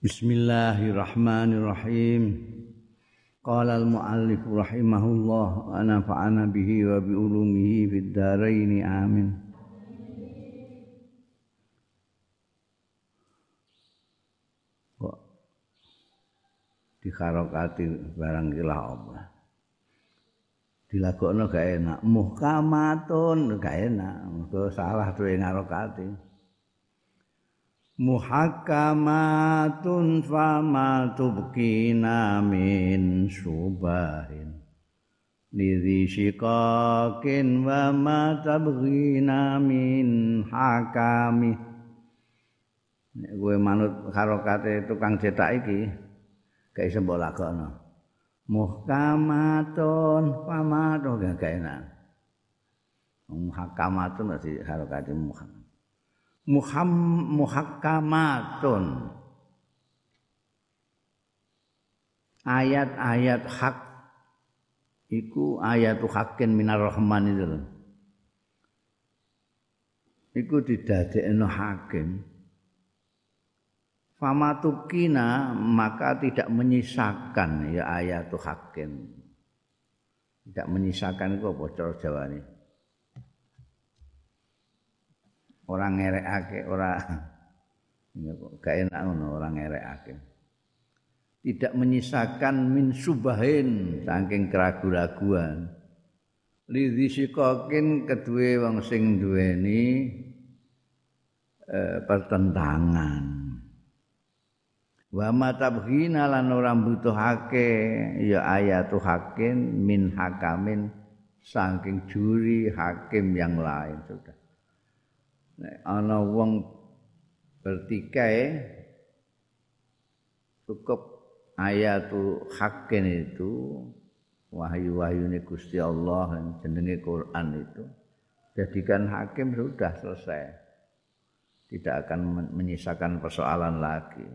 Bismillahirrahmanirrahim. Qala al-muallif rahimahullah wa nafa'ana bihi wa bi ulumihi fid dharain amin. Kok dikharokati barang kila apa? Dilagokno gak enak, muhkamatun gak enak, mergo salah tuwe ngarokati. Muhakkamatun fama tubkina min subahin lidhi shikakin wa ma tabghina min hakami. Nek kowe manut harokate tukang cetak iki gak iso mbok lakokno. Muhkamatun fama to gak enak. Muhakkamatun masih harokate muhakkamatun muham muhakkamatun ayat-ayat hak iku ayatu hakin minar rahman itu. Iku didadekno hakim. Famatukina maka tidak menyisakan ya ayatu hakin. Tidak menyisakan itu apa cara Jawa orang ngerekake ora. Gak enak ngono orang ngerekake. Tidak menyisakan min subahin saking keraguan-raguan. Lidhi sikokin kedue wong sing duweni eh, pertentangan. Wa matabghina lan ora butuhake ya ayatu hakin min hakamin saking juri hakim yang lain sudah nek ana wong bertikai cukup ayatu hakin itu wahyu-wahyu ini Gusti Allah yang jenenge Quran itu jadikan hakim sudah selesai. Tidak akan menyisakan persoalan lagi.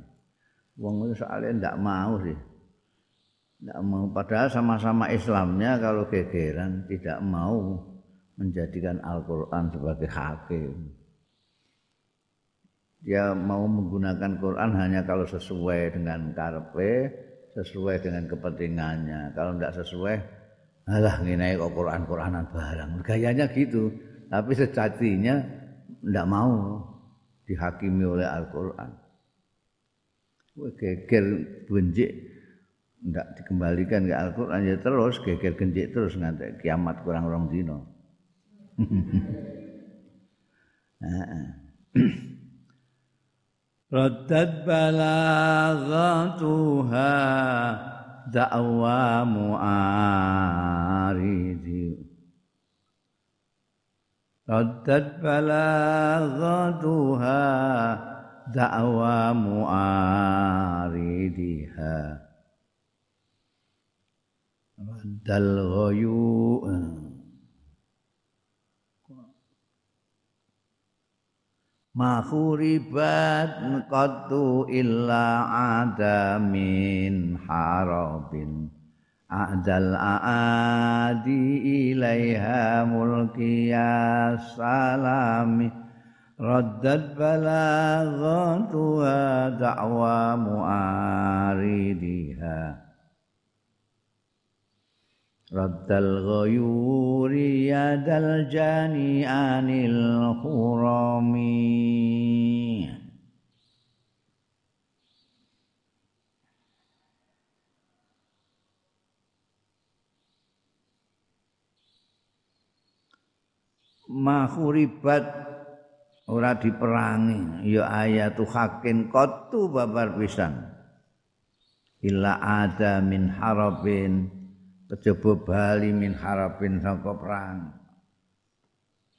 Wong itu soalnya tidak mau sih. Tidak mau. Padahal sama-sama Islamnya kalau gegeran tidak mau menjadikan Al-Quran sebagai hakim dia mau menggunakan Quran hanya kalau sesuai dengan karpe, sesuai dengan kepentingannya. Kalau tidak sesuai, alah ngene kok Quran-Quranan barang. Gayanya gitu. Tapi sejatinya tidak mau dihakimi oleh Al-Quran. Geger benjik tidak dikembalikan ke Al-Quran ya terus geger genjik terus nanti kiamat kurang orang dino. ردت بلاغتها دعوى معارض ردت بلاغتها دعوى معارضها رد الغيوء. Mahuribat qattu illa adamin harabin. Adal aadi ilaiha mulkiya salami. Raddat balaghatuha da'wa mu'aridiha Raddal ghayuri yadal jani anil khurami Mahuribat ora diperangi. Ya ayatu hakin qattu babar pisan. Illa ada min harabin kejaba bali min harapin saka perang.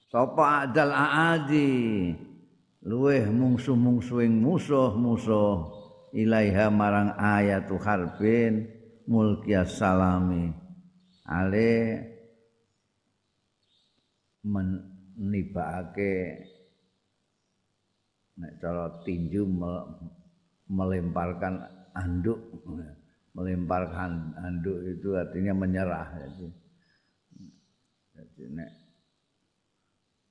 Sapa adal aadi? Luweh mungsu-mungsuing musuh-musuh. Ilaiha marang ayatu harbin mulkias salami ale menibake nek cara tinju melemparkan anduk melemparkan handuk itu artinya menyerah jadi. Jadi nek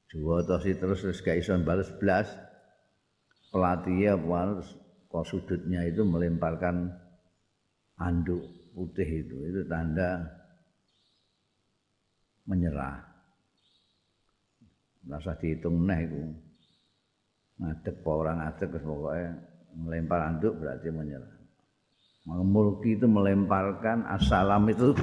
juwotosi terus terus gak iso balas belas pelatih ya harus saka sudutnya itu melemparkan anduk putih itu itu tanda menyerah. Rasa dihitung neh itu ngadek orang ngadek pokoknya melempar anduk berarti menyerah mulki itu melemparkan asalam itu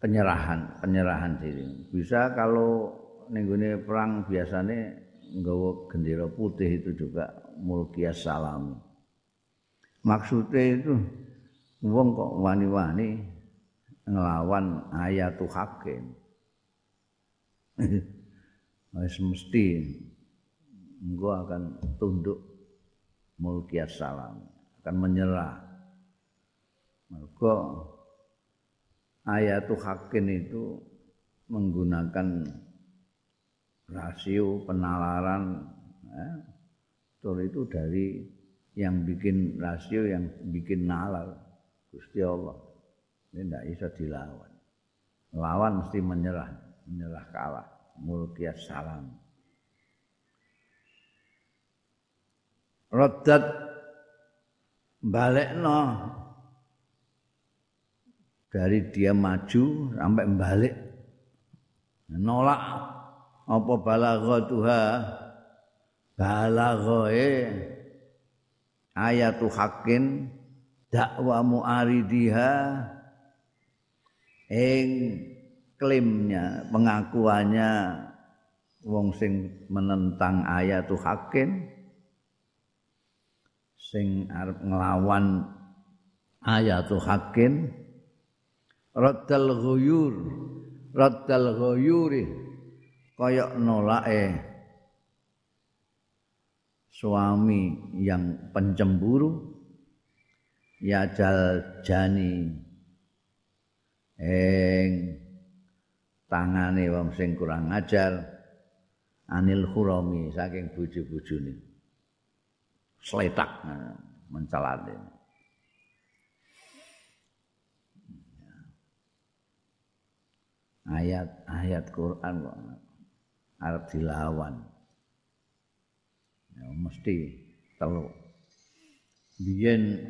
penyerahan penyerahan diri. Bisa kalau nenggone perang biasanya nggawa gendera putih itu juga mulki salam maksudnya itu wong kok wani-wani ngelawan ayatu hakim. Wis mesti engko akan tunduk mulki salam akan menyerah mergo ayatu hakin itu menggunakan rasio penalaran ya. itu dari yang bikin rasio yang bikin nalar. Gusti Allah. Ini tidak bisa dilawan. Lawan mesti menyerah menyerah kalah. Mulkiyas salam rodat balik no dari dia maju sampai balik. Nolak apa balaghatuha balaghae ayatu hakin dakwa muaridiha. Ing klaimnya pengakuannya wong sing menentang ayatu hakin sing arep nglawan ayatu hakin raddal ghuyur raddal ghuyuri kaya nolake suami yang pencemburu ya jal jani eng tangane wong sing kurang ajar anil khurami saking bojo-bojone sletak mencelate ayat-ayat Quran kok arep dilawan. Ya, mesti telu. Biyen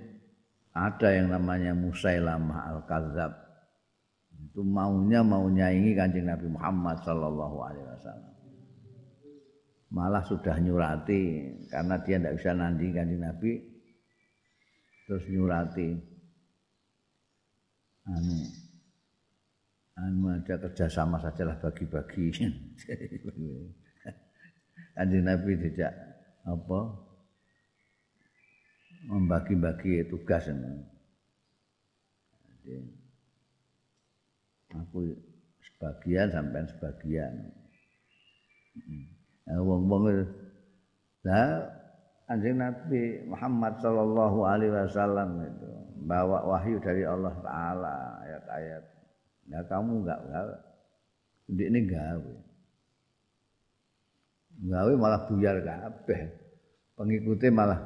ada yang namanya Musailamah Al-Kadzab. Itu maunya mau nyaingi Kanjeng Nabi Muhammad sallallahu alaihi wasallam. Malah sudah nyurati karena dia tidak bisa nanding Kanjeng Nabi. Terus nyurati anu ada kerjasama sajalah bagi-bagi. Kanjeng Nabi tidak apa membagi-bagi tugas. Jadi, aku sebagian sampai sebagian. Nah, wong-wong lah Anjing Nabi Muhammad Sallallahu Alaihi Wasallam itu bawa wahyu dari Allah Taala ayat-ayat Nah kamu enggak gawe. Ini gawe. Gawe malah buyar kabeh. Pengikutnya malah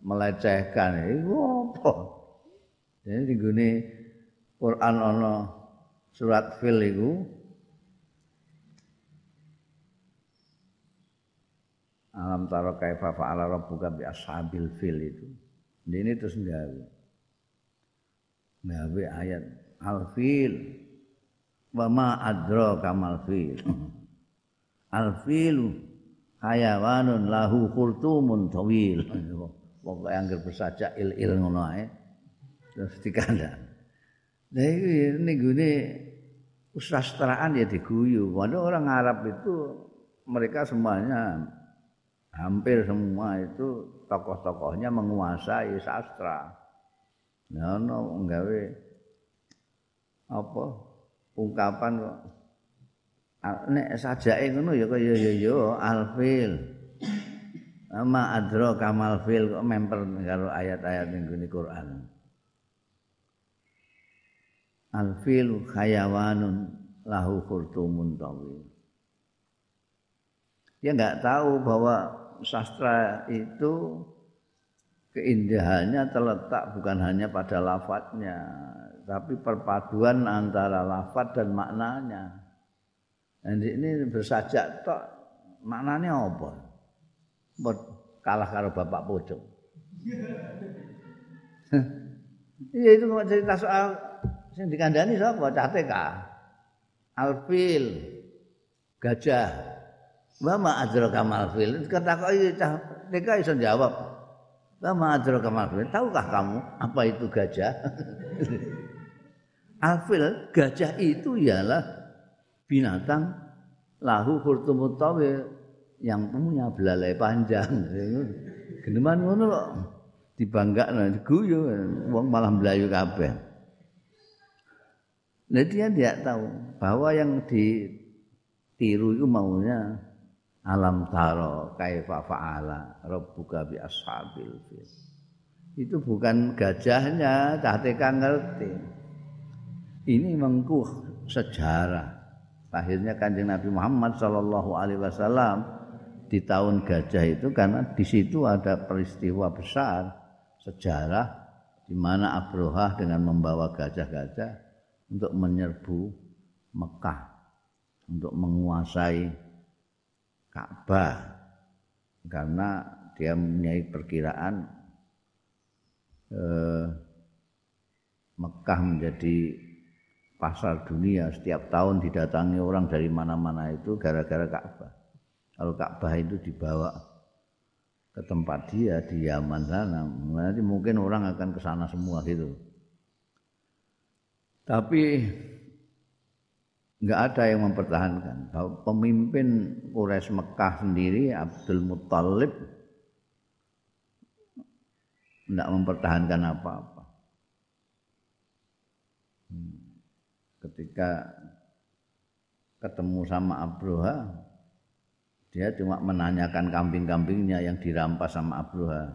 melecehkan. Iku apa? Jadi digune Quran ana surat fil iku Alam taro kaifa fa'ala rabbuka bi ashabil fil itu. Ini terus gawe. Gawe ayat al-fil wa ma adra kamal fil. Al filu hayawanun lahu khurtumun tawil. Pokoke angger bersajak il il ngono ae. Terus dikandang nah iki ninggune usastraan ya diguyu. Waduh orang Arab itu mereka semuanya hampir semua itu tokoh-tokohnya menguasai sastra. Nah no nggawe apa ungkapan kok. Nek sajake ngono ya kaya ya ya alfil. Ama adro kamal fil kok memper karo ayat-ayat ning gune Quran. Alfil hayawanun lahu khurtumun tawil. Dia nggak tahu bahwa sastra itu keindahannya terletak bukan hanya pada lafadznya tapi perpaduan antara lafaz dan maknanya. Jadi ini bersajak tok maknanya apa? Kalah karo bapak pojok. Iya itu kok cerita soal sing dikandani sapa cate ka. Alfil gajah. Wa ma adraka malfil. Kata kok iki cah TK iso jawab. Wa ma adraka malfil. Tahukah kamu apa itu gajah? Alfil gajah itu ialah binatang lahu khurtumut tawil yang punya belalai panjang. Geneman ngono kok dibanggakno guyu wong malah mlayu kabeh. Nah dia tidak tahu bahwa yang ditiru itu maunya alam taro kaifa fa'ala rabbuka bi ashabil fil. Itu bukan gajahnya, cah ngerti. Ini mengkuh sejarah. Lahirnya kanjeng Nabi Muhammad Shallallahu Alaihi Wasallam di tahun gajah itu karena di situ ada peristiwa besar sejarah di mana Abrohah dengan membawa gajah-gajah untuk menyerbu Mekah untuk menguasai Ka'bah. Karena dia mempunyai perkiraan eh, Mekah menjadi pasar dunia setiap tahun didatangi orang dari mana-mana itu gara-gara Ka'bah. Kalau Ka'bah itu dibawa ke tempat dia di Yaman sana, nanti mungkin orang akan ke sana semua gitu. Tapi nggak ada yang mempertahankan. Pemimpin Quraisy Mekah sendiri Abdul Muttalib tidak mempertahankan apa-apa. Hmm ketika ketemu sama Abroha dia cuma menanyakan kambing-kambingnya yang dirampas sama Abroha.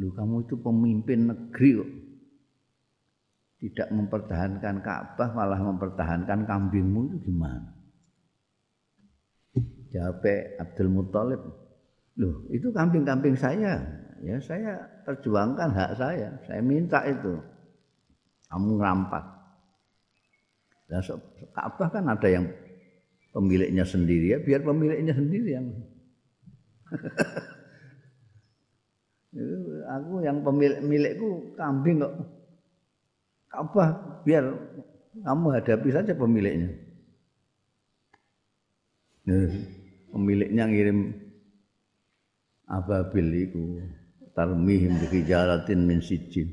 Lu kamu itu pemimpin negeri kok. Tidak mempertahankan Ka'bah malah mempertahankan kambingmu itu gimana? Jawab Abdul Muthalib loh itu kambing-kambing saya. Ya saya perjuangkan hak saya. Saya minta itu. Kamu ngerampas Nah, Ka'bah kan ada yang pemiliknya sendiri ya, biar pemiliknya sendiri yang aku yang pemilik milikku kambing kok. Ka'bah biar kamu hadapi saja pemiliknya. Nah, pemiliknya ngirim ababil itu tarmihim bi min sijin.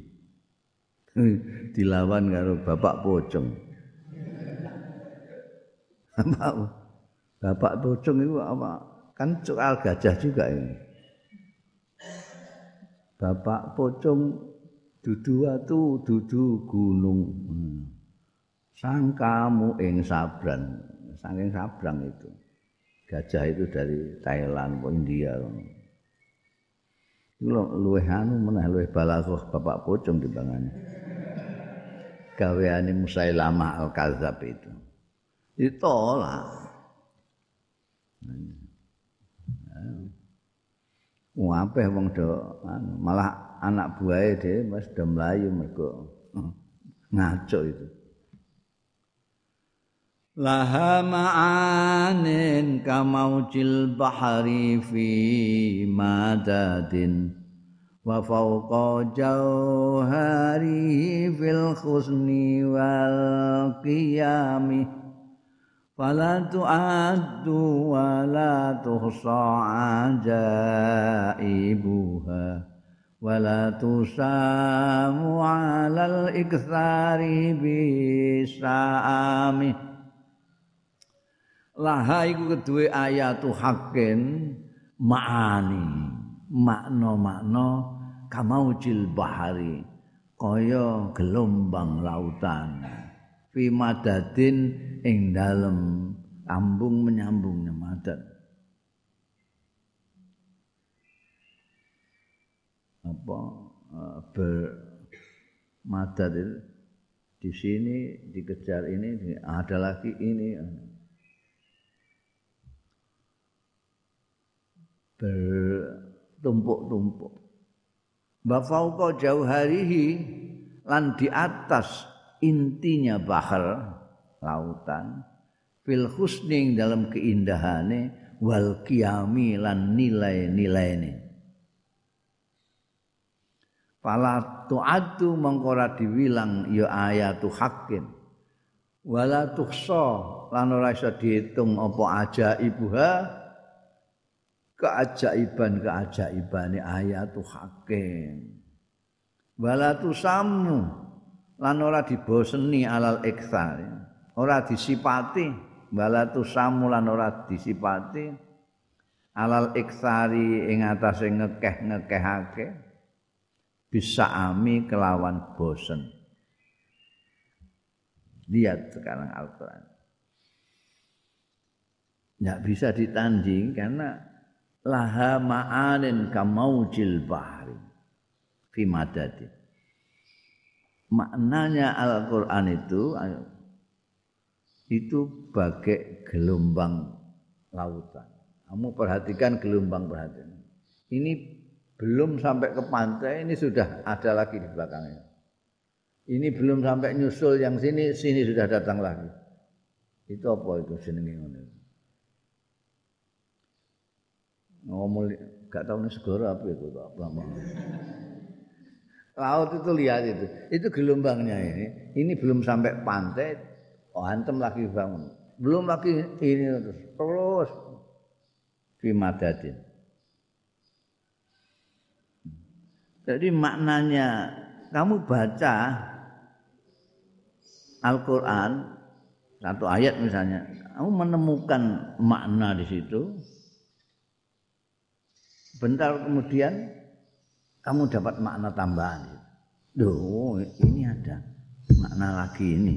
Dilawan karo bapak pocong. Apa? Bapak pocong itu apa? Kan soal gajah juga ini. Bapak pocong dudu watu dudu gunung. Hmm. Sangkamu ing sabran. Saking sabrang itu. Gajah itu dari Thailand atau India. Itu luweh anu meneh luweh balaghah bapak pocong timbangane. Gaweane Musailamah al-Kadzab itu. Ditolak. Wapeh wong do malah anak buahe dhewe wis do mlayu mergo ngaco itu. Laha ma'anin kamaujil bahari fi madadin wa fawqa jauhari fil khusni wal qiyamih Fala tu'addu wa la tuhsa aja'ibuha Wa la tusamu alal ikhtari bisami Laha iku kedua ayatu hakin ma'ani Makna-makna kamaujil bahari Kaya gelombang lautan. Fi madadin ing dalem. Ambung menyambungnya madat. Apa uh, ber madat itu di sini dikejar ini ada lagi ini. Bertumpuk-tumpuk. Bafauqa jauharihi lan di atas intinya bahar lautan fil husning dalam keindahane wal qiyami lan nilai-nilaine Fala tu'addu mangkora diwilang ya ayatu haqqin. Wala tuhsa lan ora iso diitung apa ajaibuha keajaiban keajaibane ayatu haqqin. Wala tusamu lan ora diboseni alal iktsar. Ora disipati wala tusamu lan ora disipati alal iksari ing atase ngekeh-ngekehake. Bisa ami kelawan bosen. Lihat sekarang Al-Quran. Tidak bisa ditanding karena laha ma'anin kamaujil bahri fi madadi maknanya Al-Quran itu itu bagai gelombang lautan kamu perhatikan gelombang perhatian. Ini belum sampai ke pantai, ini sudah ada lagi di belakangnya. Ini belum sampai nyusul yang sini, sini sudah datang lagi. Itu apa itu jenenge ngono. Ngomong gak tahu nih segoro apa itu apa Laut itu lihat itu, itu gelombangnya ini. Ini belum sampai pantai, oh antem lagi bangun. Belum lagi ini terus, terus fi madadin. Jadi maknanya kamu baca Al-Qur'an satu ayat misalnya, kamu menemukan makna di situ. Bentar kemudian kamu dapat makna tambahan. Duh, ini ada makna lagi ini.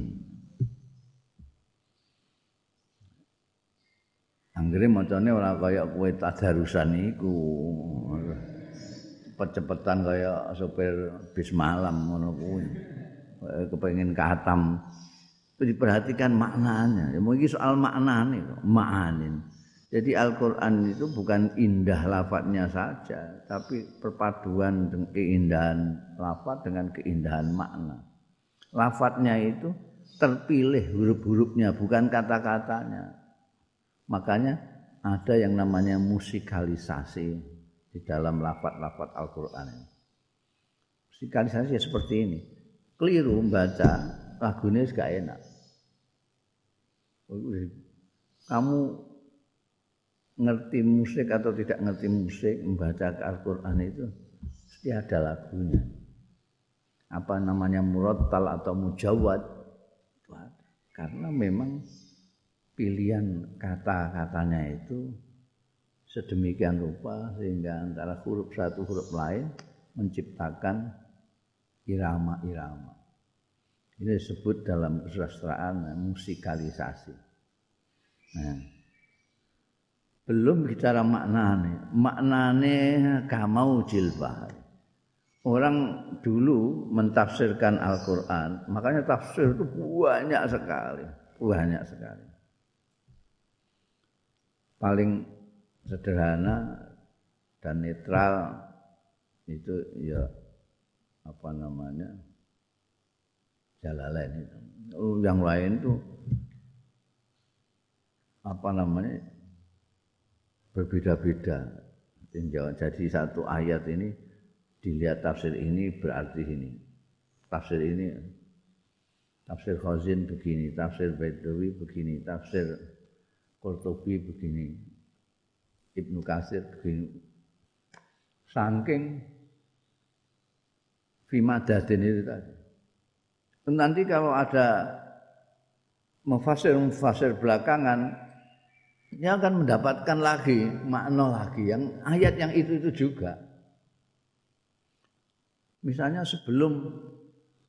Anggere macane ora kaya kowe tadarusan iku. Cepet-cepetan kaya sopir bis malam ngono kuwi. Kepengin katam. Diperhatikan maknanya. Ya mungkin soal maknane, ma'anin. Jadi Al-Qur'an itu bukan indah lafadznya saja, tapi perpaduan keindahan lafadz dengan keindahan makna. Lafadznya itu terpilih huruf-hurufnya, bukan kata-katanya. Makanya ada yang namanya musikalisasi di dalam lafat-lafat Al-Qur'an. Musikalisasi ya seperti ini. Keliru membaca lagunya gak enak. Kamu ngerti musik atau tidak ngerti musik membaca Al-Qur'an itu pasti ada lagunya. Apa namanya murattal atau mujawad? Karena memang pilihan kata-katanya itu sedemikian rupa sehingga antara huruf satu huruf lain menciptakan irama-irama. Ini disebut dalam kesusastraan musikalisasi. Nah, belum bicara maknane. Maknane kamau jilbah. Orang dulu mentafsirkan Al-Quran, makanya tafsir itu banyak sekali, banyak sekali paling sederhana dan netral itu ya apa namanya jalalain itu. Yang lain itu apa namanya berbeda-beda. Jadi satu ayat ini dilihat tafsir ini berarti ini. Tafsir ini tafsir Khazin begini, tafsir Baidawi begini, tafsir Qurtubi begini, Ibnu Kasir begini. Saking Fimadadin itu tadi. Nanti kalau ada mufasir-mufasir belakangan, ini akan mendapatkan lagi makna lagi yang ayat yang itu itu juga. Misalnya sebelum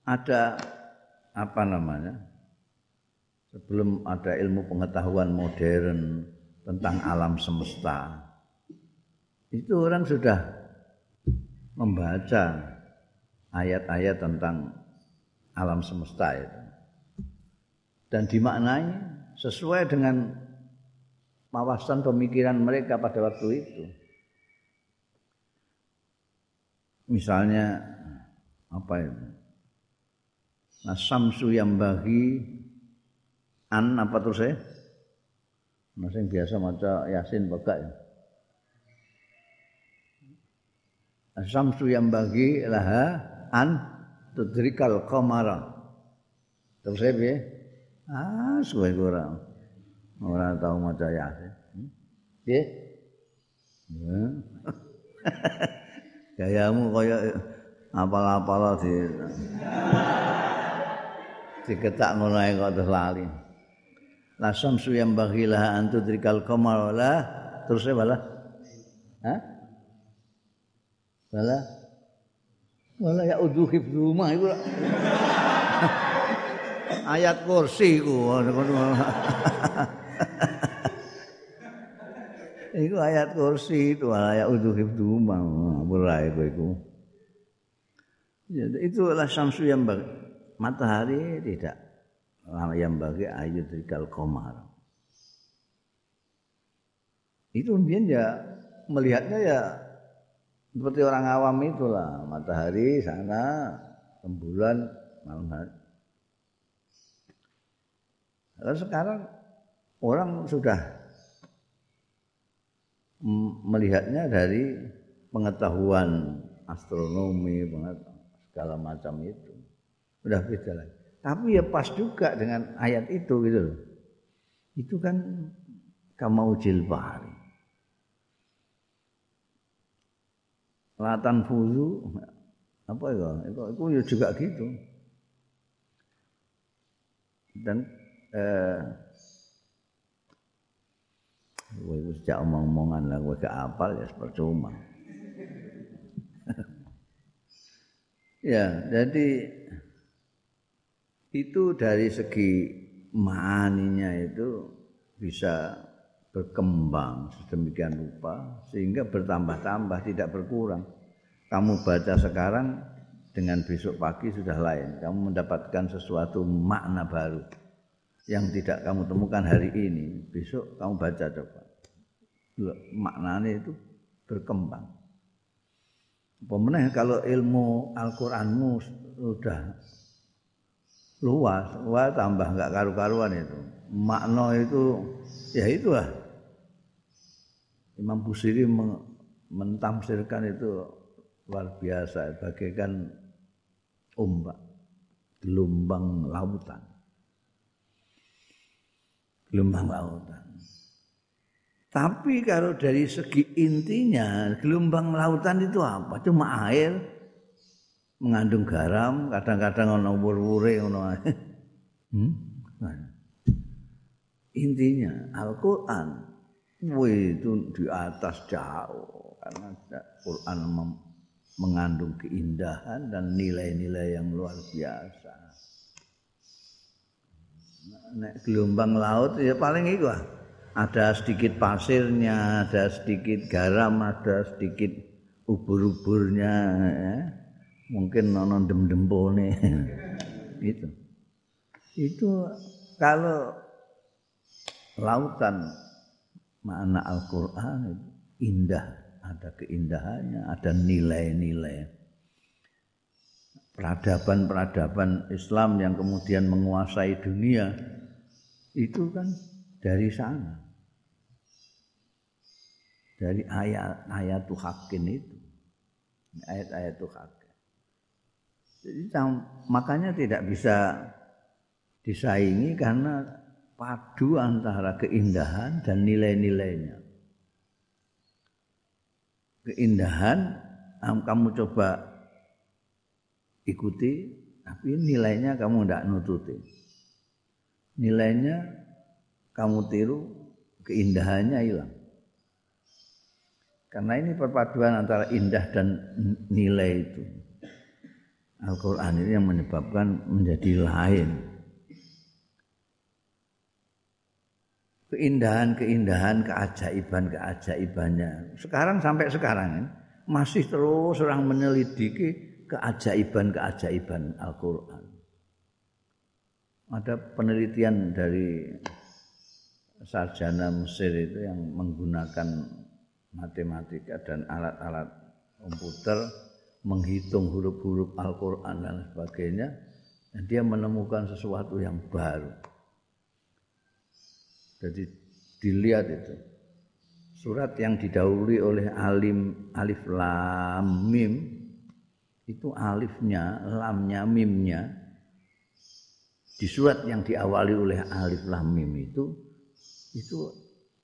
ada apa namanya sebelum ada ilmu pengetahuan modern tentang alam semesta itu orang sudah membaca ayat-ayat tentang alam semesta itu dan dimaknai sesuai dengan wawasan pemikiran mereka pada waktu itu misalnya apa itu nah samsu yang bagi an apa terus ya? Masing biasa maca Yasin bapak ya. Samsu yang bagi laha an tudrikal qamara. Terus ya Ah, suwe kurang. Ora tau maca Yasin. Piye? Hmm? Gayamu kaya apal-apal di diketak ngono ae kok terus lali. La samsu yang baghilah antu trikal qamar wala terus e wala. Hah? Wala. Wala ya udhu hifdhuma iku. Ayat kursi iku. Iku ayat kursi itu ayat udhu hifdhuma. Ora iku iku. Ya, itu adalah syamsu yang bagi matahari tidak yang bagi ayu trikal komar. Itu kemudian ya melihatnya ya seperti orang awam itulah matahari sana rembulan malam hari. Lalu sekarang orang sudah melihatnya dari pengetahuan astronomi, segala macam itu. Udah beda lagi. Tapi ya pas juga dengan ayat itu gitu. Itu kan kamau jilbari. Latan fuzu apa ya? Itu, itu ya juga gitu. Dan eh Gue sejak omong-omongan lah, gue ke apal ya percuma. Ya, jadi itu dari segi maninya itu bisa berkembang sedemikian rupa sehingga bertambah-tambah tidak berkurang. Kamu baca sekarang dengan besok pagi sudah lain. Kamu mendapatkan sesuatu makna baru yang tidak kamu temukan hari ini. Besok kamu baca coba. Maknanya itu berkembang. Pemenang kalau ilmu Al-Qur'anmu sudah luas, wah tambah nggak karu-karuan itu. Makna itu ya itulah. Imam Busiri mentamsirkan itu luar biasa, bagaikan ombak, gelombang lautan. Gelombang lautan. Tapi kalau dari segi intinya gelombang lautan itu apa? Cuma air mengandung garam, kadang-kadang ono wur-wure ono. Hmm? Nah. Intinya Al-Qur'an itu di atas jauh karena Al-Qur'an mengandung keindahan dan nilai-nilai yang luar biasa. Nek gelombang laut ya paling itu lah ada sedikit pasirnya, ada sedikit garam, ada sedikit ubur-uburnya, ya. mungkin nonon dem-dempone, itu. Itu kalau lautan makna Al-Quran indah, ada keindahannya, ada nilai-nilai. Peradaban-peradaban Islam yang kemudian menguasai dunia itu kan dari sana dari ayat-ayat hakin itu. Ayat-ayat hakin. Jadi makanya tidak bisa disaingi karena padu antara keindahan dan nilai-nilainya. Keindahan kamu coba ikuti, tapi nilainya kamu tidak nututi. Nilainya kamu tiru, keindahannya hilang. Karena ini perpaduan antara indah dan nilai itu. Al-Quran ini yang menyebabkan menjadi lain. Keindahan-keindahan, keajaiban-keajaibannya. Sekarang sampai sekarang masih terus orang menyelidiki keajaiban-keajaiban Al-Quran. Ada penelitian dari sarjana Mesir itu yang menggunakan matematika dan alat-alat komputer menghitung huruf-huruf Al-Quran dan sebagainya dan dia menemukan sesuatu yang baru jadi dilihat itu surat yang didahului oleh alim alif lam mim itu alifnya, lamnya, mimnya di surat yang diawali oleh alif lam mim itu itu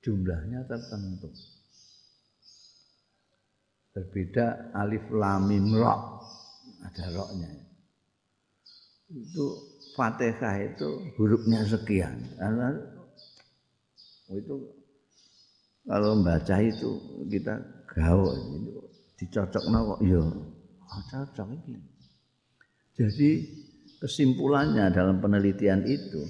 jumlahnya tertentu. Berbeda alif lam mim ra ada roknya. Itu Fatihah itu hurufnya sekian. Karena itu kalau membaca itu kita gaul itu dicocok kok ya cocok ini. Jadi kesimpulannya dalam penelitian itu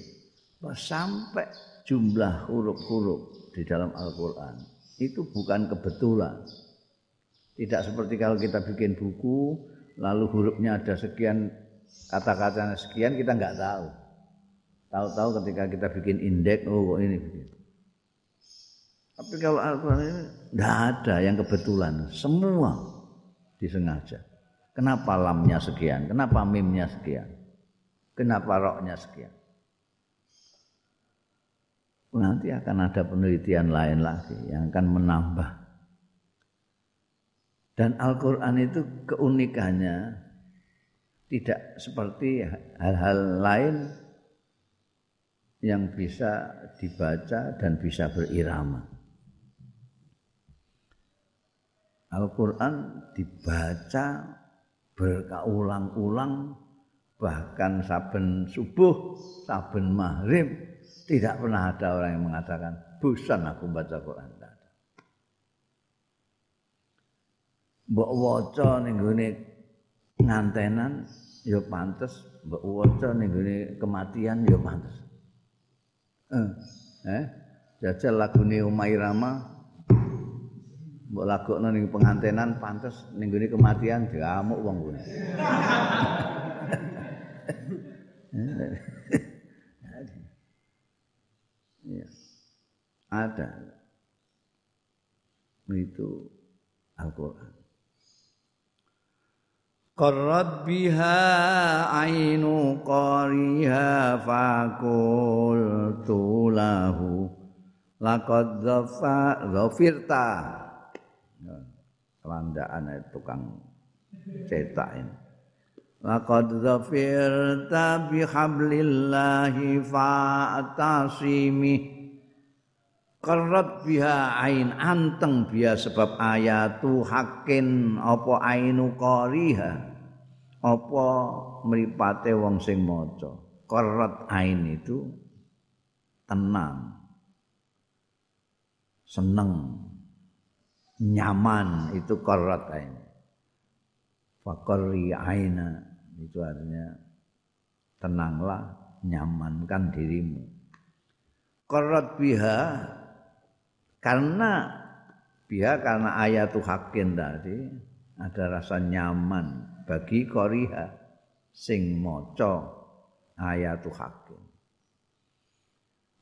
sampai jumlah huruf-huruf di dalam Al-Qur'an itu bukan kebetulan. Tidak seperti kalau kita bikin buku lalu hurufnya ada sekian kata-katanya sekian kita nggak tahu. Tahu-tahu ketika kita bikin indeks oh kok ini begitu. Tapi kalau Al-Quran ini nggak ada yang kebetulan, semua disengaja. Kenapa lamnya sekian? Kenapa mimnya sekian? Kenapa roknya sekian? Nanti akan ada penelitian lain lagi yang akan menambah. Dan Al-Quran itu keunikannya tidak seperti hal-hal lain yang bisa dibaca dan bisa berirama. Al-Quran dibaca berkaulang-ulang bahkan saben subuh, saben maghrib tidak pernah ada orang yang mengatakan bosan aku baca Quran. Mbok waca ning gone ngantenan ya pantes, mbok waca ning gone kematian ya pantes. Eh, eh jajal lagune Umairama mbok lagokno ning pengantenan pantes ning gone kematian diamuk wong kuwi. ya. Ada. Itu Al-Qur'an. Qarrat biha ainu qariha faqul tulahu. Laqad dhafirta landaan tukang cetak ini. Laqad zafirta bihablillahi fa'tasimi Qarrat biha ain anteng biha sebab ayatu hakin apa ainu qariha apa mripate wong sing maca Qarrat ain itu tenang seneng nyaman itu korot ain. Fakori aina itu artinya tenanglah, nyamankan dirimu. Korot biha karena biha karena ayatu hakin tadi ada rasa nyaman bagi koriha sing moco ayatu hakin.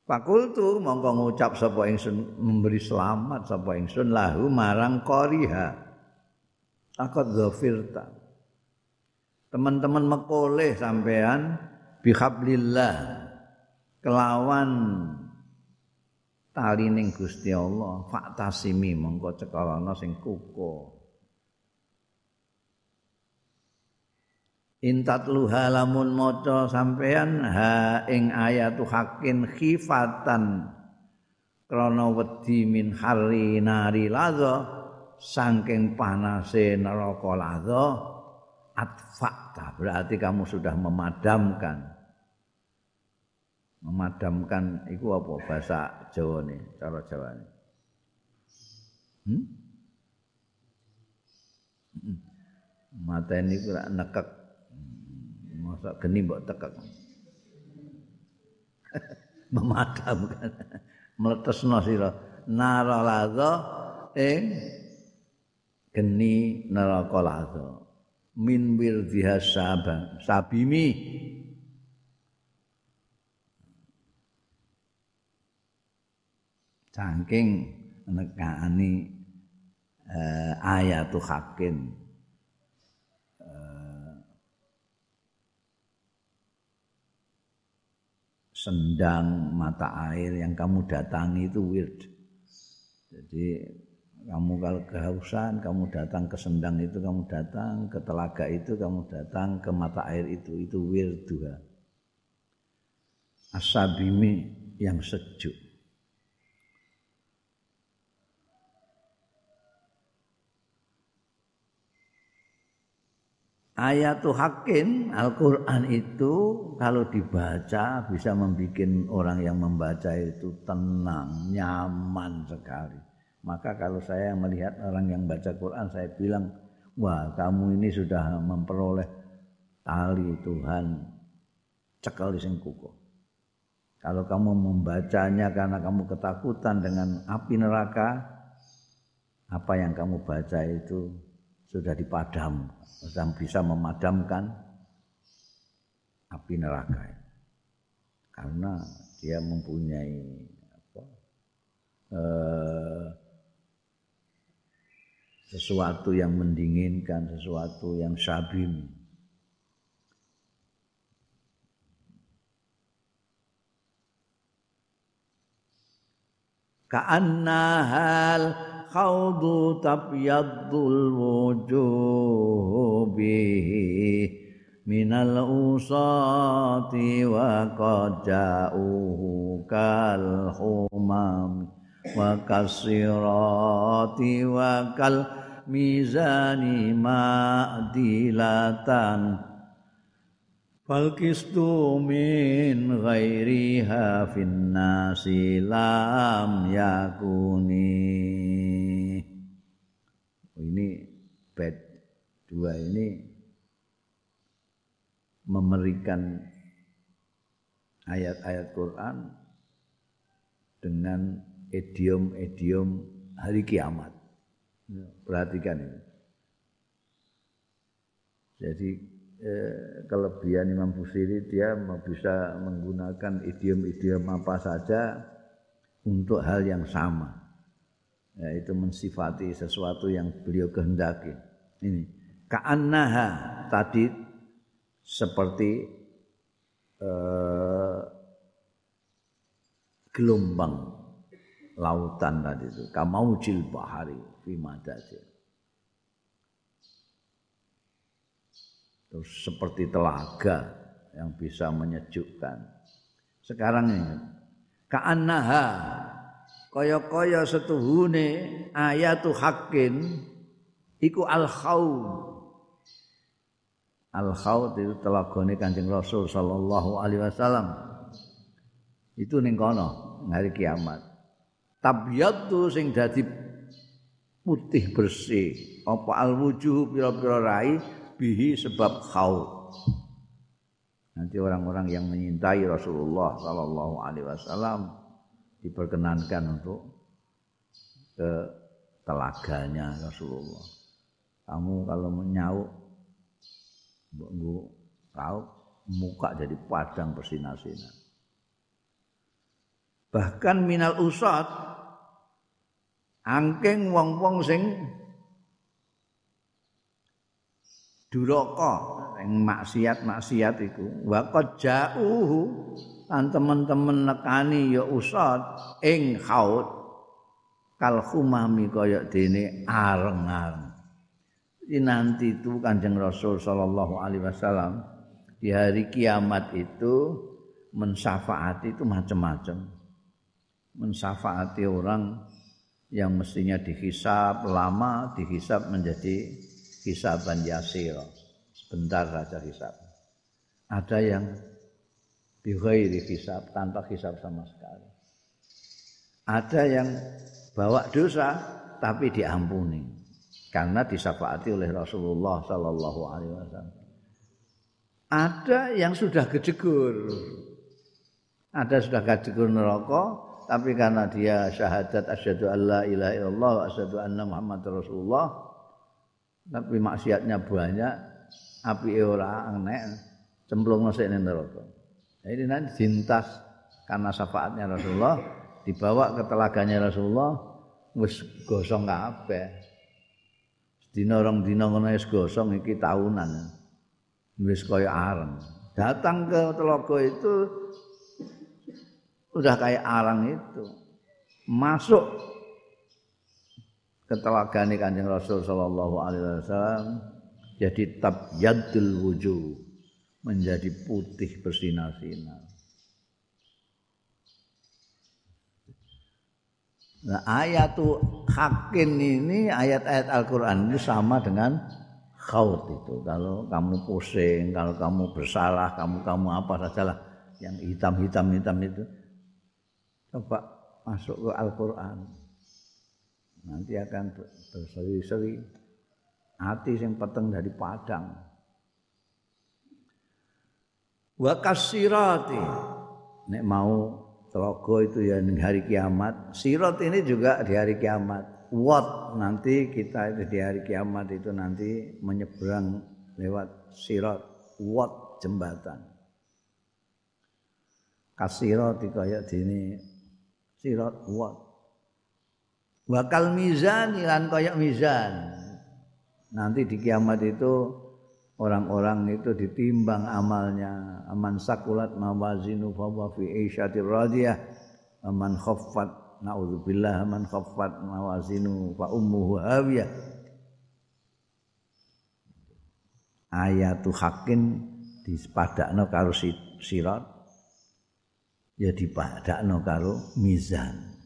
Fakultu mongko ngucap sapa ingsun memberi selamat sapa ingsun lahu marang qariha. Takut zafirta. Teman-teman mekoleh sampean bihablillah kelawan tali ning Gusti Allah faktasimi mongko cekalana sing kukuh. intat luha lamun maca sampean ha ing ayatu hakin khifatan krana wedi min hari nari ladha saking panase neraka ladha atfakta berarti kamu sudah memadamkan memadamkan itu apa? Bahasa Jawa nih cara Jawa nih hmm? hmm. mata ini kurang nekek. Masa geni mbok tekek. Memadamkan. Mletesno sira. Nara ladha ing geni neraka ladha min wirdiha sabimi saking nekani eh, ayatu hakim sendang mata air yang kamu datangi itu weird Jadi kamu kalau kehausan, kamu datang ke sendang itu, kamu datang ke telaga itu, kamu datang ke mata air itu, itu wirduha. Asabimi yang sejuk. Ayatul hakin Al-Quran itu kalau dibaca bisa membuat orang yang membaca itu tenang, nyaman sekali. Maka kalau saya melihat orang yang baca Quran saya bilang, wah kamu ini sudah memperoleh tali Tuhan cekal di kuku. Kalau kamu membacanya karena kamu ketakutan dengan api neraka, apa yang kamu baca itu sudah dipadam, sudah bisa memadamkan api neraka. Karena dia mempunyai apa, eh, sesuatu yang mendinginkan, sesuatu yang sabim. Ka'annahal khawdu tabyaddul wujuh bihi minal usati wa qad ja'uhu kal humam wa kasirati wa kal mizani ma'dilatan fal kistu min ghairiha fin nasi lam yakuni ini bed dua ini memberikan ayat-ayat Quran dengan idiom-idiom hari kiamat. Perhatikan ini. Jadi eh, kelebihan Imam Busiri dia bisa menggunakan idiom-idiom apa saja untuk hal yang sama yaitu mensifati sesuatu yang beliau kehendaki. Ini ka'annaha tadi seperti uh, gelombang lautan tadi itu kamaujil bahari fi. Terus seperti telaga yang bisa menyejukkan. Sekarang ini ka'annaha kaya-kaya setuhune ayatu hakin iku al khawd al khawd itu telagane Kanjeng Rasul sallallahu alaihi wasallam. Itu ning kono hari kiamat. Tabyatu sing dadi putih bersih. Apa al wujuh pira-pira rai bihi sebab khawd nanti orang-orang yang menyintai Rasulullah sallallahu alaihi wasallam diperkenankan untuk ke telaganya Rasulullah. Kamu kalau menyauk, bu kau muka jadi padang bersinar-sinar. Bahkan minal usat angking wong-wong sing duraka yang maksiat-maksiat iku waqad ja'uhu lan teman-teman nekani ya usad ing haud kal khumami kaya dene areng-areng. Nanti itu Kanjeng Rasul sallallahu alaihi wasallam di hari kiamat itu mensyafaati itu macam-macam. Mensyafaati orang yang mestinya dihisap lama dihisap menjadi hisaban yasir sebentar saja hisap. Ada yang bighairi hisab tanpa hisab sama sekali. Ada yang bawa dosa tapi diampuni karena disafaati oleh Rasulullah sallallahu alaihi wasallam. Ada yang sudah kejegur. Ada sudah kejegur neraka tapi karena dia syahadat asyhadu alla ilaha illallah wa asyhadu anna muhammad rasulullah tapi maksiatnya banyak api ora enek cemplung nang neraka. Jadi nanti jintas karena syafaatnya Rasulullah dibawa ke telaganya Rasulullah wis gosong kabeh. Dina rong dina ngono wis gosong iki tahunan. Wis kaya areng. Datang ke telaga itu udah kayak arang itu. Masuk ketelagane Kanjeng Rasul sallallahu alaihi wasallam jadi tabyadul wujuh menjadi putih bersinar-sinar. Nah, ayatu hakin ini ayat-ayat Al-Qur'an ini sama dengan khaut itu. Kalau kamu pusing, kalau kamu bersalah, kamu kamu apa sajalah yang hitam-hitam hitam itu coba masuk ke Al-Qur'an. Nanti akan berseri-seri hati yang peteng dari padang. Wa kasirati. Nek mau Telaga itu ya di hari kiamat. Sirot ini juga di hari kiamat. Wat nanti kita itu di hari kiamat itu nanti menyeberang lewat sirot. Wat jembatan. Kasirot kayak dini sirot wat. Wakal mizan kan kayak mizan. Nanti di kiamat itu orang-orang itu ditimbang amalnya. Aman sakulat mawazinu fa wa fi aisyatir radiyah aman khaffat naudzubillah aman khaffat mawazinu fa ummuhu hawiyah. Ayatu hakin dispadakno karo sirat. Ya dipadakno karo mizan.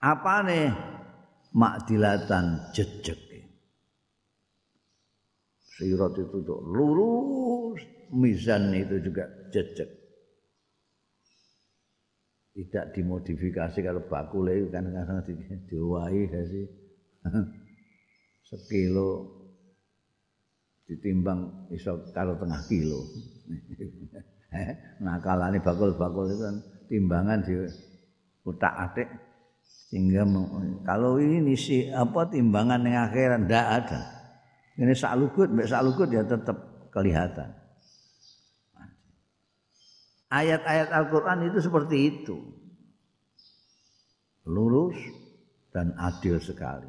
Apane makdilatan jejeg Sirat itu tuh lurus, mizan itu juga jejak. Tidak dimodifikasi kalau bakule itu kan kadang diwai sih. Sekilo ditimbang iso karo tengah kilo. nah kalane bakul-bakul itu kan timbangan di utak atik sehingga kalau ini sih apa timbangan yang akhiran ndak ada. Ini sak lukut, sak lukut ya tetap kelihatan. Ayat-ayat Al-Quran itu seperti itu. Lurus dan adil sekali.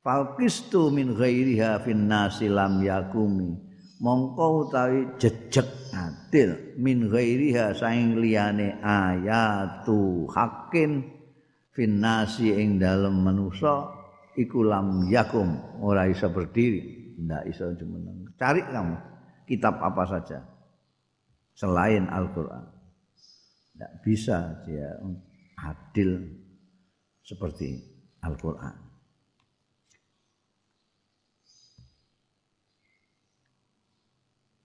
Falkistu min ghairiha fin nasi lam yakumi. Mongko utawi jejeg adil min ghairiha saing liyane ayatu hakin fin nasi ing dalem manusa iku lam yakum. Ora iso berdiri. Ndak iso jumeneng cari kamu. Kitab apa saja. Selain Al-Qur'an. Ndak bisa dia adil seperti Al-Qur'an.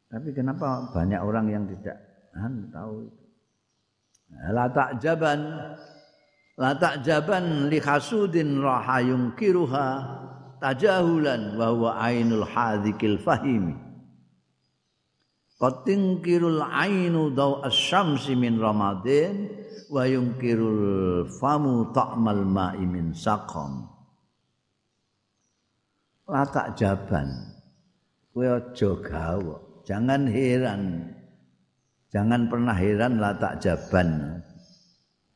Tapi kenapa banyak orang yang tidak tahu itu? La ta'jaban la ta'jaban li hasudin raha yungkiruha tajahulan wa huwa ainul hadikil fahimi. Qatingkirul ainu daw asyamsi min ramadin wa yungkirul famu ta'mal ma'i min saqam. La ta'jaban. Kowe aja gawa jangan heran. Jangan pernah heran la ta'jaban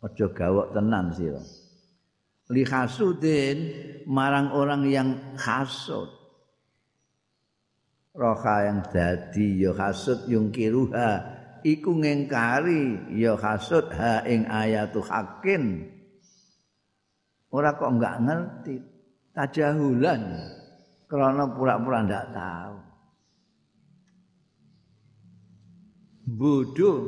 aja gawok tenan sira. Li hasudin marang orang yang hasud roha yang dadi ya hasud yung kiruha iku ngengkari ya hasud ha ing ayatu hakin ora kok enggak ngerti. Tajahulan. Karena pura-pura ndak tahu. Bodoh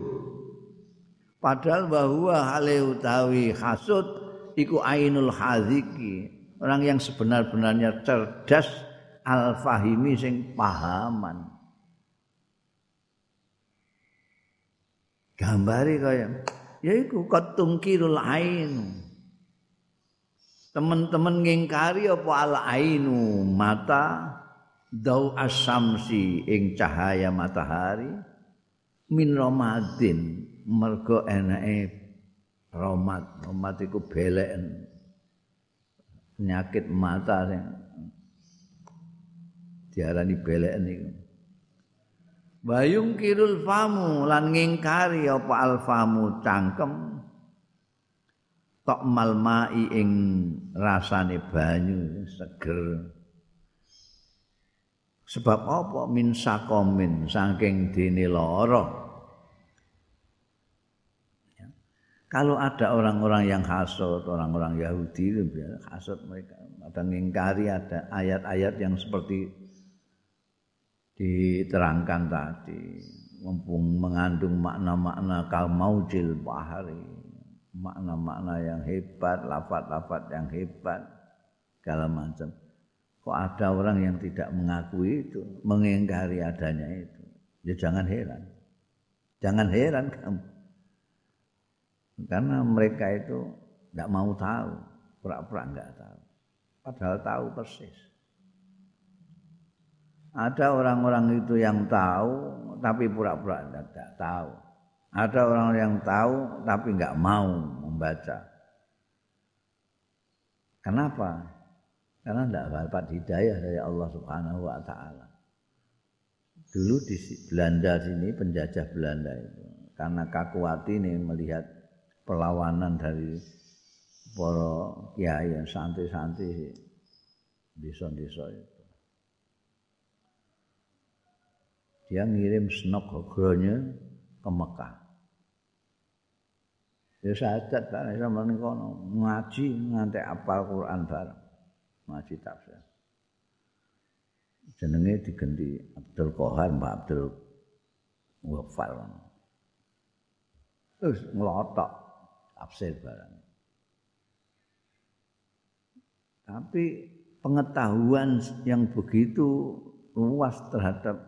Padahal bahwa hale utawi hasud iku ainul haziki, orang yang sebenar-benarnya cerdas al-fahimi sing pahaman. Gambari kaya yaiku katungkirul ain. Teman-teman ngingkari apa al ainu mata dau asamsi ing cahaya matahari min ramadin mergo enake romat. Romat iku beleken penyakit mata sing diarani beleken iku. Bayung kirul famu lan ngingkari apa alfamu cangkem tok malmai ing rasane banyu seger. Sebab apa? Min sakomin saking dene lara Kalau ada orang-orang yang hasut, orang-orang Yahudi itu hasut mereka, ada ngingkari ada ayat-ayat yang seperti diterangkan tadi, mumpung mengandung makna-makna kal maujil bahari, makna-makna yang hebat, lafat-lafat yang hebat, segala macam. Kok ada orang yang tidak mengakui itu, mengingkari adanya itu? Ya jangan heran. Jangan heran kamu. Karena mereka itu tidak mau tahu, pura-pura enggak tahu. Padahal tahu persis. Ada orang-orang itu yang tahu, tapi pura-pura tidak tahu. Ada orang yang tahu, tapi enggak mau membaca. Kenapa? Karena tidak dapat hidayah dari Allah Subhanahu wa Ta'ala. Dulu di Belanda sini, penjajah Belanda itu, karena Kakuati ini melihat perlawanan dari para kiai yang santri-santri desa-desa itu. Dia ngirim senok hogronya ke Mekah. Ya sahadat kan sama kono ngaji nganti apal Quran bareng. Ngaji tafsir. Jenenge diganti Abdul Qahar Mbak Abdul Wafal. Terus ngelotok tafsir barang. Tapi pengetahuan yang begitu luas terhadap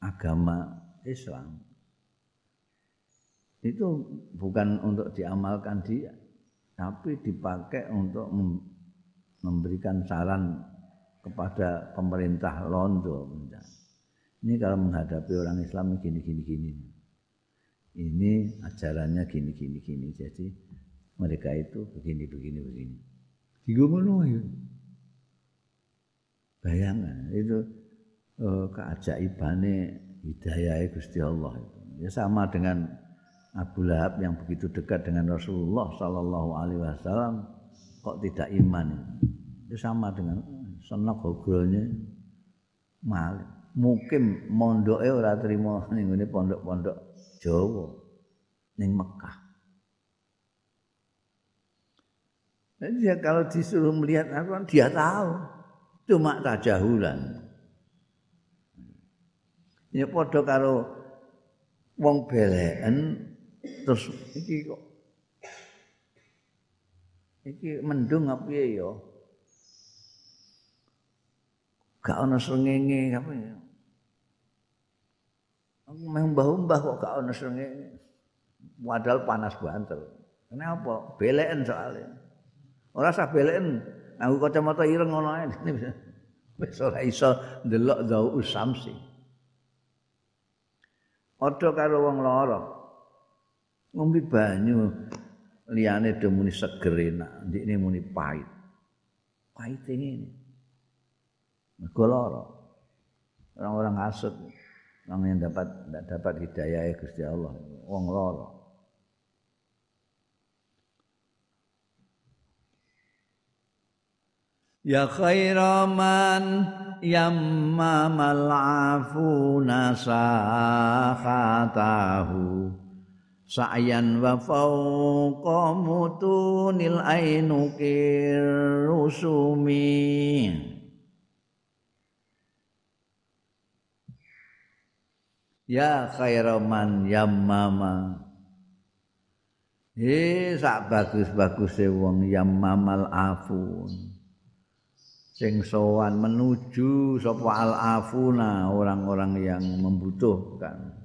agama Islam itu bukan untuk diamalkan dia, tapi dipakai untuk memberikan saran kepada pemerintah Londo. Ini kalau menghadapi orang Islam gini gini gini ini ajarannya gini gini gini. Jadi mereka itu begini begini begini. Tiga ya. Bayangan. Itu uh, keajaibane hidayah Gusti Allah itu. Ya sama dengan Abu Lahab yang begitu dekat dengan Rasulullah Sallallahu Alaihi Wasallam kok tidak iman itu? Sama dengan senok mal mungkin mondoke ora terima ning pondok-pondok Jawa ning Mekah. Dan dia kalau disuruh melihat apa dia tahu cuma tajahulan. Ini padha karo wong beleken terus iki kok iki mendung apa ya gak ana srengenge apa ya mbah-mbah kok gak ono srengenge. Padahal panas banter. Kenapa? Beleken soalnya. Ora usah beleken, nganggo kacamata ireng ngono ae. Wis ora iso ndelok zau usamsi. Padha karo wong lara. Ngombe banyu liyane do muni seger enak, ndikne muni pahit. Pahit ini. Mergo lara. Orang-orang hasud. Yang dapat tidak dapat hidayah Gusti Allah, wong loro. Ya khairaman yammamal afuna sahatahu. Sa'yan wa fawqa mutunil ainukir rusumi Ya khairaman yammama He sak bagus-baguse wong yammamal afun. Sing sowan menuju sapa al afuna orang-orang yang membutuhkan.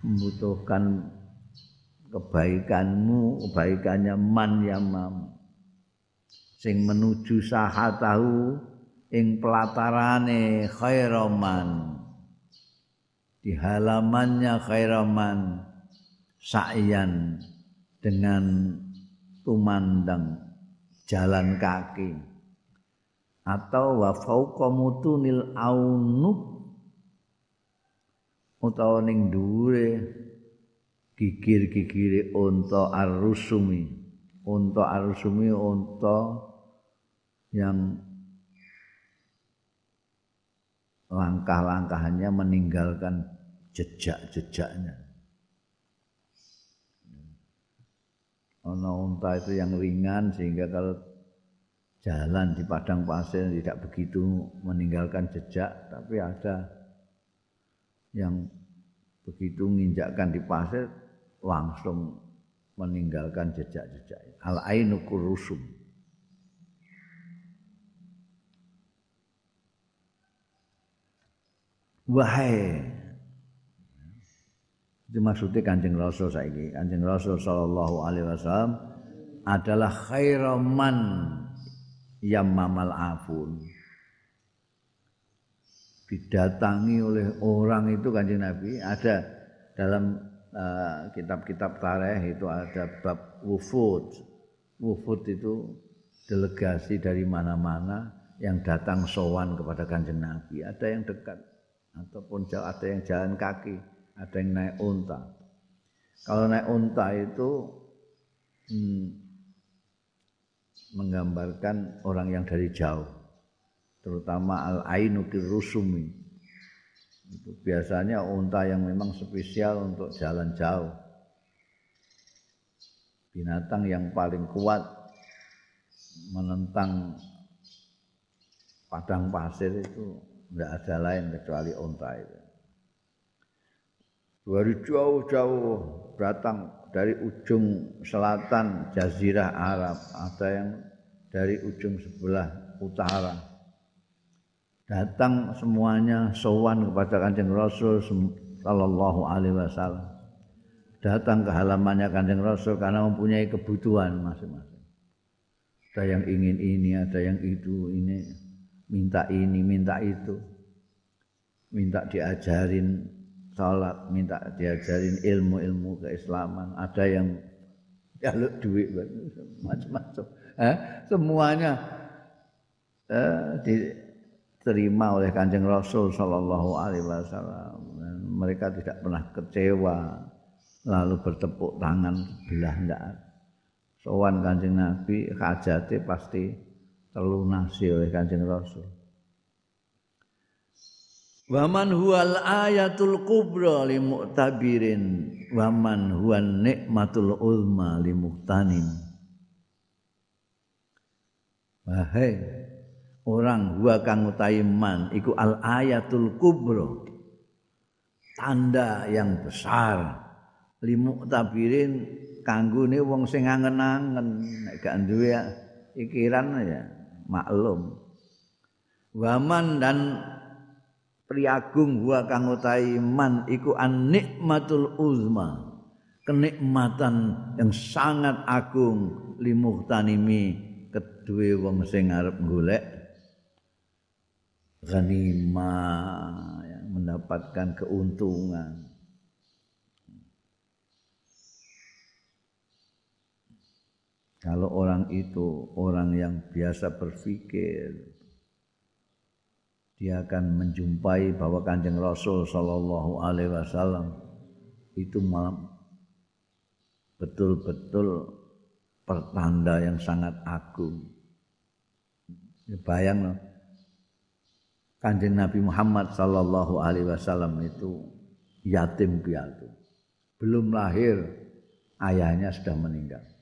Membutuhkan kebaikanmu kebaikannya man yamam. Sing menuju sahatahu ing pelatarane khairaman. Di halamannya khairaman sa'yan dengan tumandang jalan kaki. Atau wa fauqa mutunil aunub utawa ning dhuwure gigir-gigire unta arusumi. Unta arusumi unta yang langkah-langkahnya meninggalkan jejak-jejaknya. Ono unta itu yang ringan sehingga kalau jalan di padang pasir tidak begitu meninggalkan jejak, tapi ada yang begitu menginjakkan di pasir langsung meninggalkan jejak-jejak. Al-ainu kurusum. Wahai itu maksudnya Kanjeng Rasul saiki. Kanjeng Rasul sallallahu alaihi wasallam adalah khairaman mamal afun. Didatangi oleh orang itu Kanjeng Nabi ada dalam uh, kitab-kitab tareh itu ada bab wufud. Wufud itu delegasi dari mana-mana yang datang sowan kepada Kanjeng Nabi. Ada yang dekat ataupun ada yang jalan kaki ada yang naik unta. Kalau naik unta itu hmm, menggambarkan orang yang dari jauh, terutama al ainu rusumi. Itu biasanya unta yang memang spesial untuk jalan jauh. Binatang yang paling kuat menentang padang pasir itu tidak ada lain kecuali unta itu. Dari jauh-jauh datang dari ujung selatan jazirah Arab. Ada yang dari ujung sebelah utara. Datang semuanya sowan kepada kanjeng Rasul sallallahu alaihi wasallam. Datang ke halamannya kanjeng Rasul karena mempunyai kebutuhan masing-masing. Ada yang ingin ini ada yang itu ini minta ini minta itu minta diajarin salat, minta diajarin ilmu-ilmu keislaman, ada yang jaluk duit macam-macam. Eh, semuanya eh, diterima oleh Kanjeng Rasul sallallahu alaihi wasallam. Mereka tidak pernah kecewa lalu bertepuk tangan belah ndak. Sowan Kanjeng Nabi hajate pasti terlunasi oleh Kanjeng Rasul. Waman huwal ayatul kubra li mu'tabirin Waman huwan nikmatul ulma li muhtanin. Wahai orang huwa kang man iku al ayatul kubra tanda yang besar. Li mu'tabirin kanggone wong sing angen-angen nek gak duwe pikiran ya maklum. Waman dan priagung wa kang utahi man iku an nikmatul uzma kenikmatan yang sangat agung limuhtanimi kedue wong sing arep golek ghanimah mendapatkan keuntungan kalau orang itu orang yang biasa berpikir dia akan menjumpai bahwa Kanjeng Rasul sallallahu alaihi wasallam itu malam betul-betul pertanda yang sangat agung. Ya, bayang loh. Kanjeng Nabi Muhammad sallallahu alaihi wasallam itu yatim piatu. Belum lahir ayahnya sudah meninggal.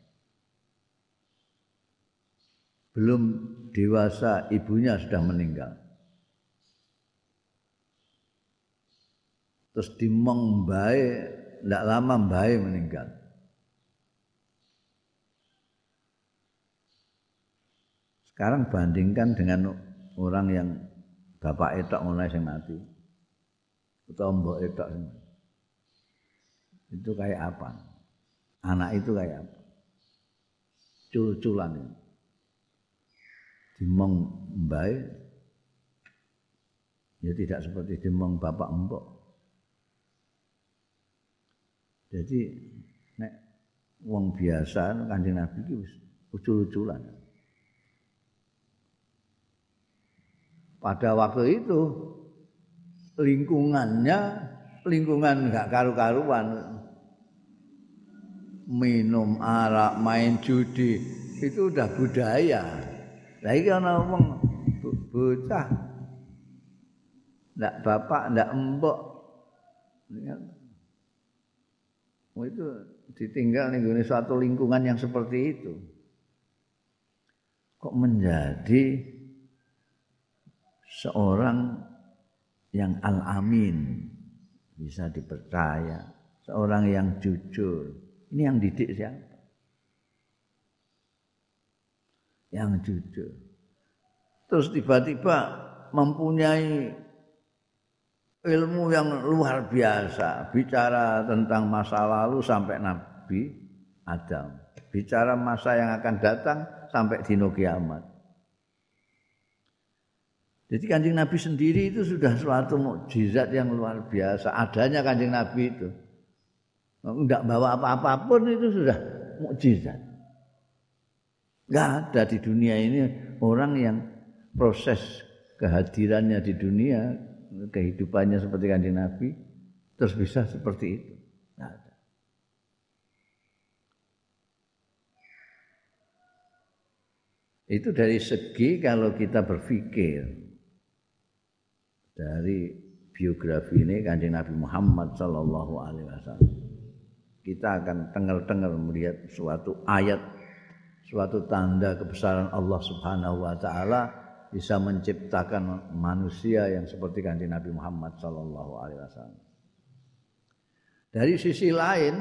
Belum dewasa ibunya sudah meninggal. terus dimong mbae ndak lama mbae meninggal. Sekarang bandingkan dengan orang yang bapak etok mulai sing mati atau mbok etok itu kayak apa? Anak itu kayak apa? Cul-culan ini dimong mbae ya tidak seperti dimong bapak mbok Jadi nek wong biasa Kanjeng Nabi wis ucul-uculan. Pada waktu itu lingkungannya lingkungan enggak karu-karuan. Minum arak, main judi itu udah budaya. Lah iki ana wong bocah. Ndak bapak ndak embok itu ditinggal nih suatu lingkungan yang seperti itu. Kok menjadi seorang yang al-amin? Bisa dipercaya. Seorang yang jujur. Ini yang didik siapa yang jujur. Terus tiba-tiba mempunyai ilmu yang luar biasa. Bicara tentang masa lalu sampai Nabi Adam. Bicara masa yang akan datang sampai dino kiamat. Jadi kanjeng Nabi sendiri itu sudah suatu mukjizat yang luar biasa. Adanya kanjeng Nabi itu. Enggak bawa apa-apapun itu sudah mukjizat enggak ada di dunia ini orang yang proses kehadirannya di dunia kehidupannya seperti kanjeng Nabi terus bisa seperti itu. Itu dari segi kalau kita berpikir dari biografi ini kanjeng Nabi Muhammad Sallallahu Alaihi Wasallam kita akan tengel-tengel melihat suatu ayat suatu tanda kebesaran Allah Subhanahu Wa Taala bisa menciptakan manusia yang seperti kanjeng Nabi Muhammad sallallahu alaihi wasallam. Dari sisi lain,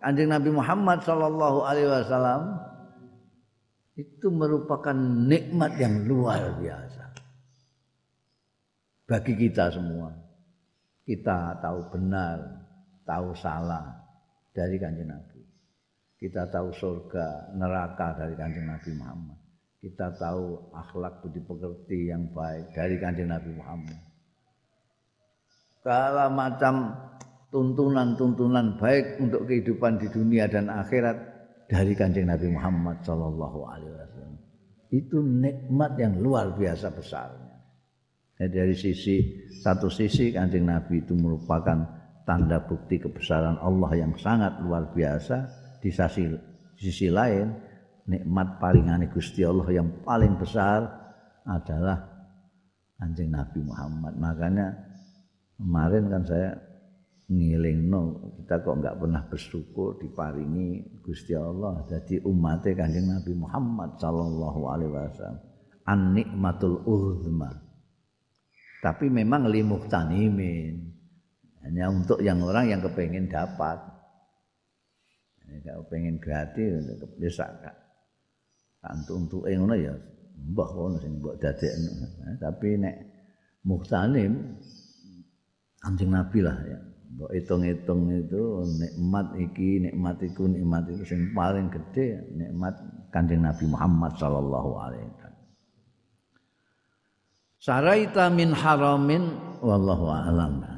kanjeng Nabi Muhammad sallallahu alaihi wasallam itu merupakan nikmat yang luar biasa bagi kita semua. Kita tahu benar, tahu salah dari kanjeng Nabi. Kita tahu surga, neraka dari kanjeng Nabi Muhammad kita tahu akhlak budi pekerti yang baik dari kanjeng Nabi Muhammad. Segala macam tuntunan-tuntunan baik untuk kehidupan di dunia dan akhirat dari kanjeng Nabi Muhammad Shallallahu Alaihi Wasallam. Itu nikmat yang luar biasa besarnya. Jadi dari sisi satu sisi kanjeng Nabi itu merupakan tanda bukti kebesaran Allah yang sangat luar biasa. Di sisi, sisi lain nikmat palingane Gusti Allah yang paling besar adalah anjing Nabi Muhammad. Makanya kemarin kan saya ngiling no kita kok nggak pernah bersyukur diparingi Gusti Allah jadi umatnya kanjeng Nabi Muhammad Sallallahu Alaihi Wasallam. An nikmatul uzma. Tapi memang limuk tanimin hanya untuk yang orang yang kepengen dapat kalau pengen gratis bisa antuk-untuke ngono ya mbah ngono sing mbok dadekno tapi nek muhtanim Kanjeng Nabi lah ya mbok hitung-hitung itu nikmat iki nikmat iku nikmat iku sing paling gede nikmat Kanjeng Nabi Muhammad sallallahu alaihi wasallam. Saraita min haramin wallahu a'lam